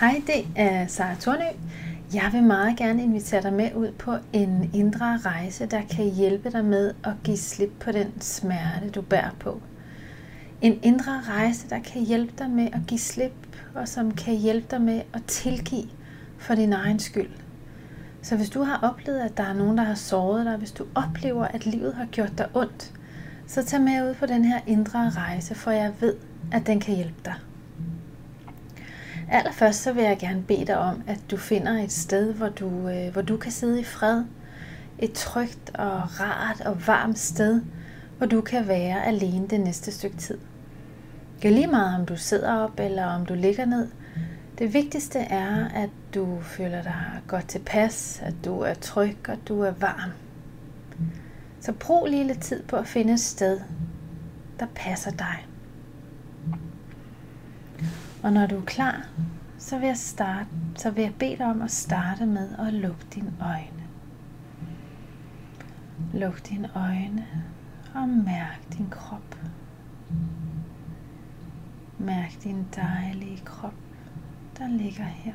Hej, det er Sara Tornø. Jeg vil meget gerne invitere dig med ud på en indre rejse, der kan hjælpe dig med at give slip på den smerte, du bærer på. En indre rejse, der kan hjælpe dig med at give slip, og som kan hjælpe dig med at tilgive for din egen skyld. Så hvis du har oplevet, at der er nogen, der har såret dig, hvis du oplever, at livet har gjort dig ondt, så tag med ud på den her indre rejse, for jeg ved, at den kan hjælpe dig. Allerførst så vil jeg gerne bede dig om, at du finder et sted, hvor du, øh, hvor du kan sidde i fred. Et trygt og rart og varmt sted, hvor du kan være alene det næste stykke tid. Det er lige meget, om du sidder op eller om du ligger ned. Det vigtigste er, at du føler dig godt tilpas, at du er tryg og du er varm. Så brug lige lidt tid på at finde et sted, der passer dig. Og når du er klar, så vil jeg, starte, så vil jeg bede dig om at starte med at lukke dine øjne. Luk dine øjne og mærk din krop. Mærk din dejlige krop, der ligger her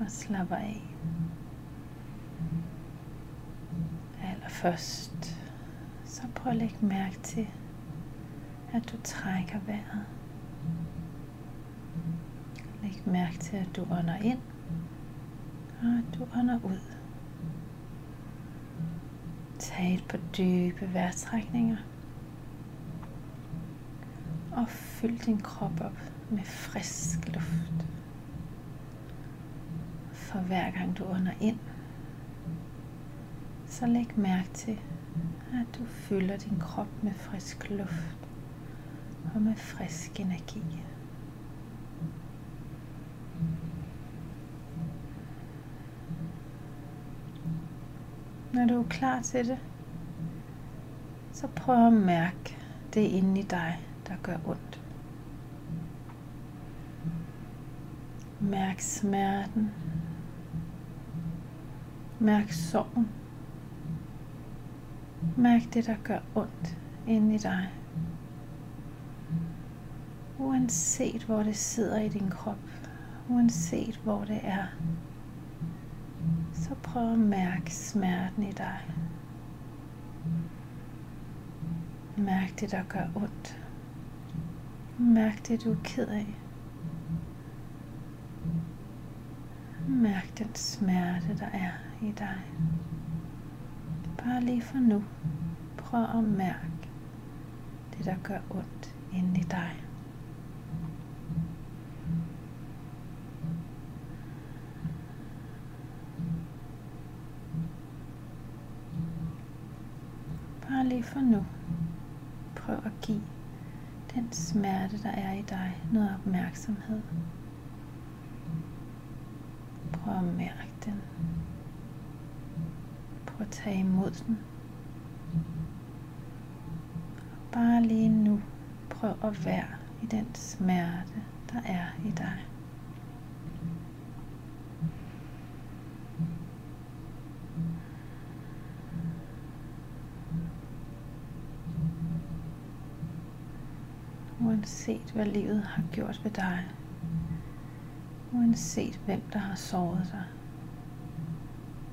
og slapper af. Allerførst, så prøv at lægge mærke til, at du trækker vejret. Mærke til, at du ånder ind, og at du ånder ud. Tag et par dybe vejrtrækninger. Og fyld din krop op med frisk luft. For hver gang du ånder ind, så læg mærke til, at du fylder din krop med frisk luft og med frisk energi. Når du er klar til det, så prøv at mærke det inde i dig, der gør ondt. Mærk smerten. Mærk sorgen. Mærk det, der gør ondt inde i dig. Uanset hvor det sidder i din krop, uanset hvor det er, så prøv at mærke smerten i dig. Mærk det, der gør ondt. Mærk det, du er ked af. Mærk den smerte, der er i dig. Bare lige for nu. Prøv at mærke det, der gør ondt inde i dig. Bare for nu. Prøv at give den smerte, der er i dig, noget opmærksomhed. Prøv at mærke den. Prøv at tage imod den. Bare lige nu, prøv at være i den smerte, der er i dig. Uanset hvad livet har gjort ved dig, uanset hvem der har såret dig,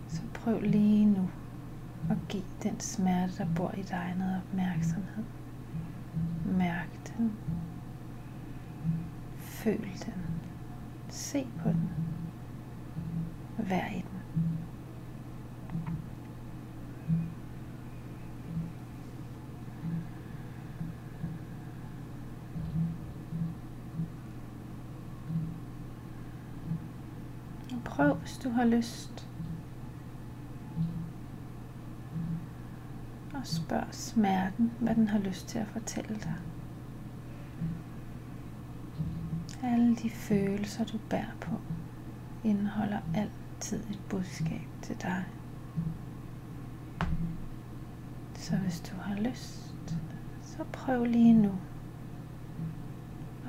så prøv lige nu at give den smerte, der bor i dig, noget opmærksomhed. Mærk den. Føl den. Se på den. Vær i den. Prøv, hvis du har lyst. Og spørg smerten, hvad den har lyst til at fortælle dig. Alle de følelser, du bærer på, indeholder altid et budskab til dig. Så hvis du har lyst, så prøv lige nu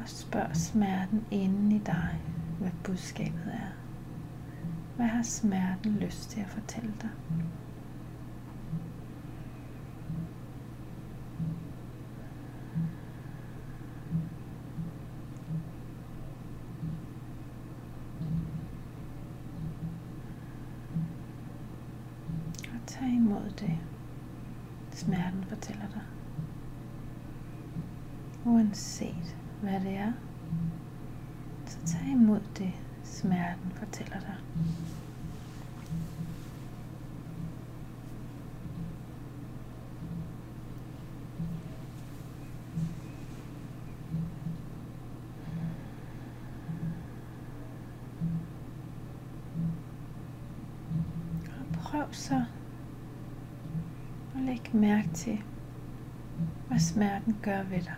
og spørg smerten inde i dig, hvad budskabet er. Hvad har smerten lyst til at fortælle dig? Og tag imod det, smerten fortæller dig. Uanset hvad det er, så tag imod det, smerten fortæller dig. prøv så at lægge mærke til, hvad smerten gør ved dig.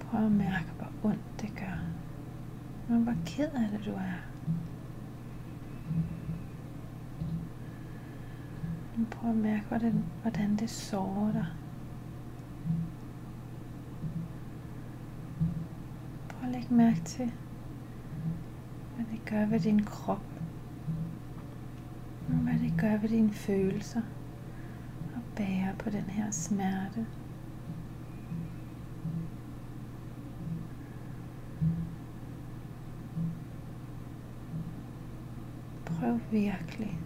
Prøv at mærke, hvor ondt det gør. Hvor ked af det du er. Prøv at mærke, hvordan, hvordan det sårer dig. Prøv at lægge mærke til, hvad det gør ved din krop hvad det gør ved dine følelser og bære på den her smerte. Prøv virkelig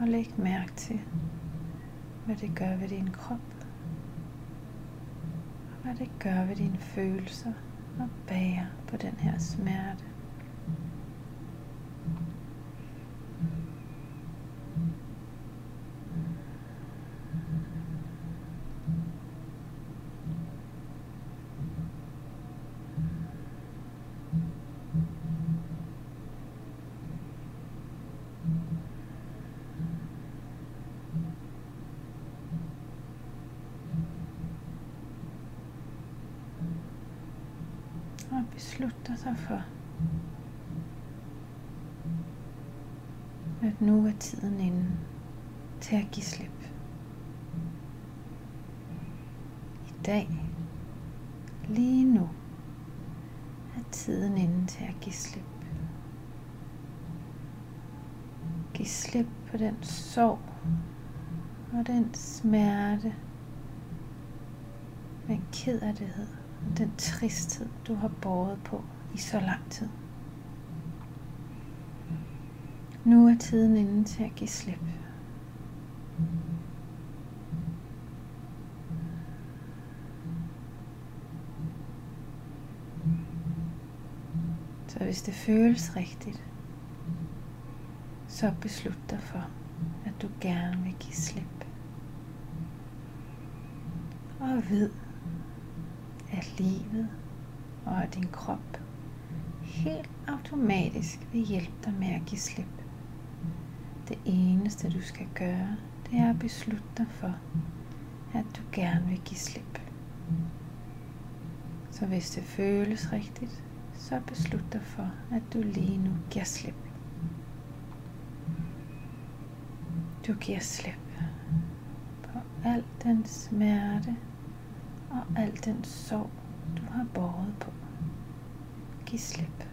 at lægge mærke til, hvad det gør ved din krop, og hvad det gør ved dine følelser og bære på den her smerte. og beslutter sig for, at nu er tiden inde til at give slip. I dag, lige nu, er tiden inde til at give slip. Giv slip på den sorg og den smerte, den kederlighed den tristhed, du har båret på i så lang tid. Nu er tiden inde til at give slip. Så hvis det føles rigtigt, så beslut dig for, at du gerne vil give slip. Og ved, at livet og at din krop helt automatisk vil hjælpe dig med at give slip. Det eneste du skal gøre, det er at beslutte dig for, at du gerne vil give slip. Så hvis det føles rigtigt, så beslut dig for, at du lige nu giver slip. Du giver slip på al den smerte, og al den sorg, du har båret på. Giv slip.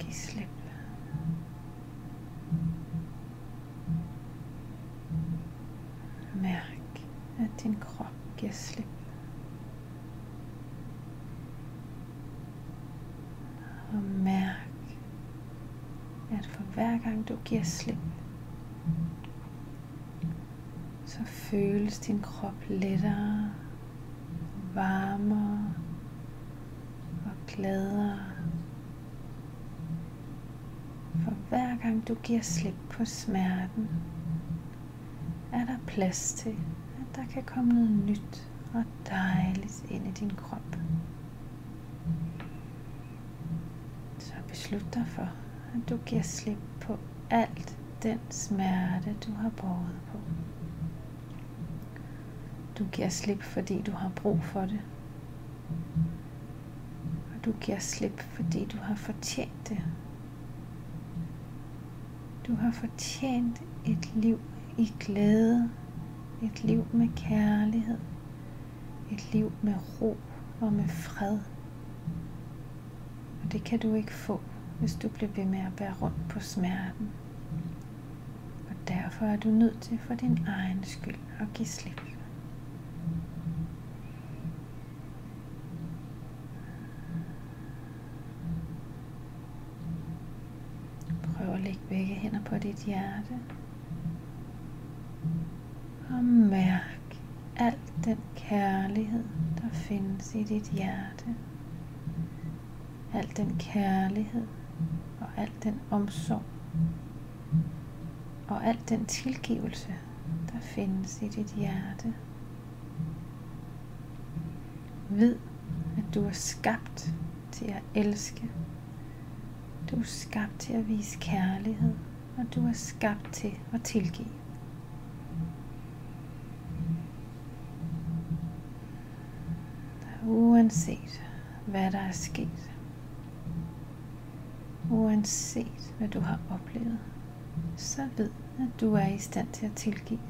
Giv slip. Mærk, at din krop giver slip. Og mærk, at for hver gang du giver slip, så føles din krop lettere, varmere og gladere. For hver gang du giver slip på smerten, er der plads til, at der kan komme noget nyt og dejligt ind i din krop. Så beslut dig for, at du giver slip på alt den smerte, du har båret på. Du giver slip, fordi du har brug for det. Og du giver slip, fordi du har fortjent det. Du har fortjent et liv i glæde, et liv med kærlighed, et liv med ro og med fred. Og det kan du ikke få, hvis du bliver ved med at bære rundt på smerten derfor er du nødt til for din egen skyld at give slip. Prøv at lægge begge hænder på dit hjerte. Og mærk al den kærlighed, der findes i dit hjerte. Al den kærlighed og al den omsorg, og al den tilgivelse, der findes i dit hjerte. Vid, at du er skabt til at elske. Du er skabt til at vise kærlighed, og du er skabt til at tilgive. Uanset hvad der er sket, uanset hvad du har oplevet, så ved, at du er i stand til at tilgive.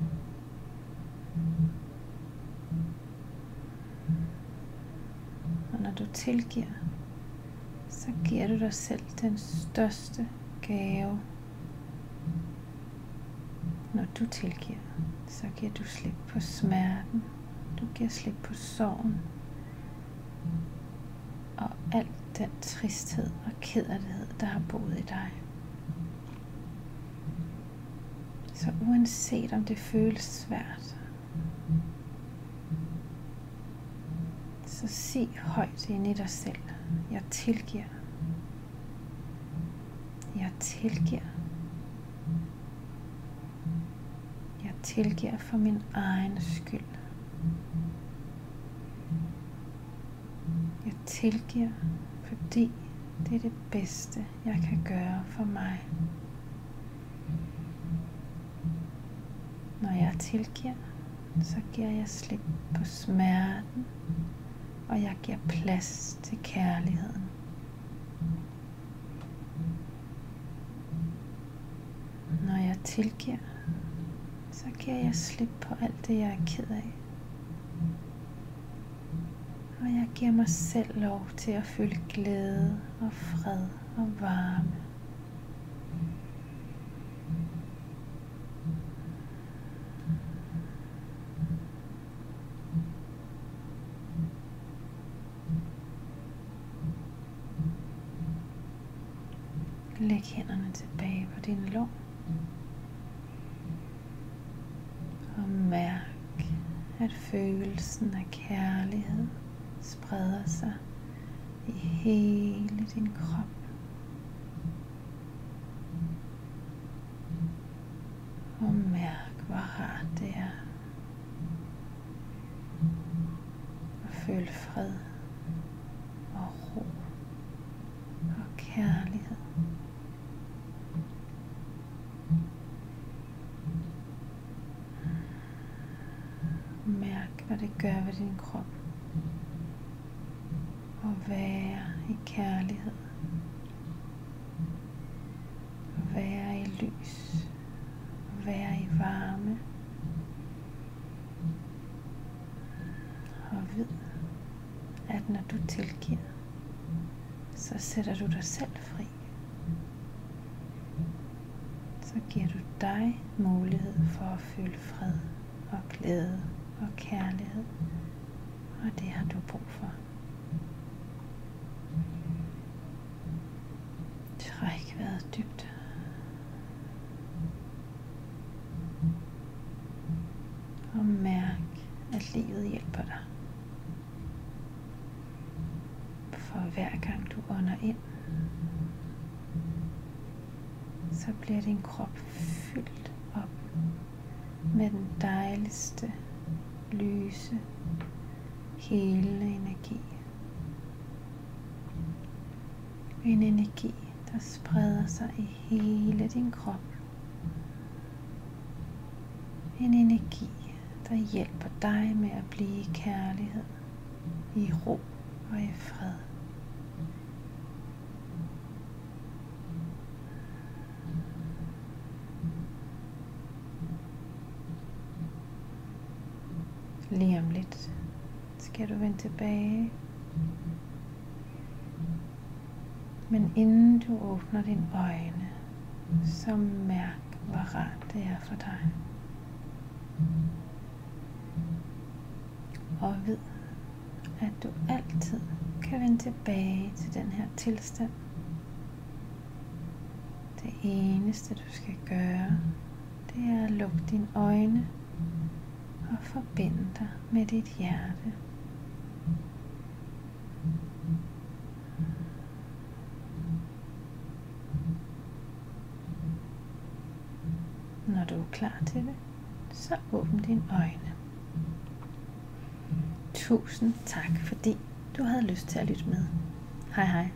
Og når du tilgiver, så giver du dig selv den største gave. Når du tilgiver, så giver du slip på smerten. Du giver slip på sorgen. Og al den tristhed og kederlighed, der har boet i dig. Så uanset om det føles svært, så sig højt ind i dig selv. Jeg tilgiver. Jeg tilgiver. Jeg tilgiver for min egen skyld. Jeg tilgiver, fordi det er det bedste, jeg kan gøre for mig. Når jeg tilgiver, så giver jeg slip på smerten, og jeg giver plads til kærligheden. Når jeg tilgiver, så giver jeg slip på alt det, jeg er ked af. Og jeg giver mig selv lov til at føle glæde og fred og varme. Læg hænderne tilbage på din lår. Og mærk, at følelsen af kærlighed spreder sig i hele din krop. Og mærk, hvor rart det er. Og føl fred og ro og kærlighed. Mærk, hvad det gør ved din krop. Og være i kærlighed. Være i lys. Være i varme. Og vid, at når du tilgiver, så sætter du dig selv fri. Så giver du dig mulighed for at føle fred og glæde og kærlighed. Og det har du brug for. Træk vejret dybt. Og mærk, at livet hjælper dig. For hver gang du ånder ind, så bliver din krop fyldt op med den dejligste, lyse, hele energi. En energi, der spreder sig i hele din krop. En energi, der hjælper dig med at blive i kærlighed, i ro og i fred. Lige om lidt skal du vende tilbage. Men inden du åbner dine øjne, så mærk, hvor rart det er for dig. Og ved, at du altid kan vende tilbage til den her tilstand. Det eneste du skal gøre, det er at lukke dine øjne og forbinde dig med dit hjerte. Når du er klar til det, så åbn dine øjne. Tusind tak, fordi du havde lyst til at lytte med. Hej hej.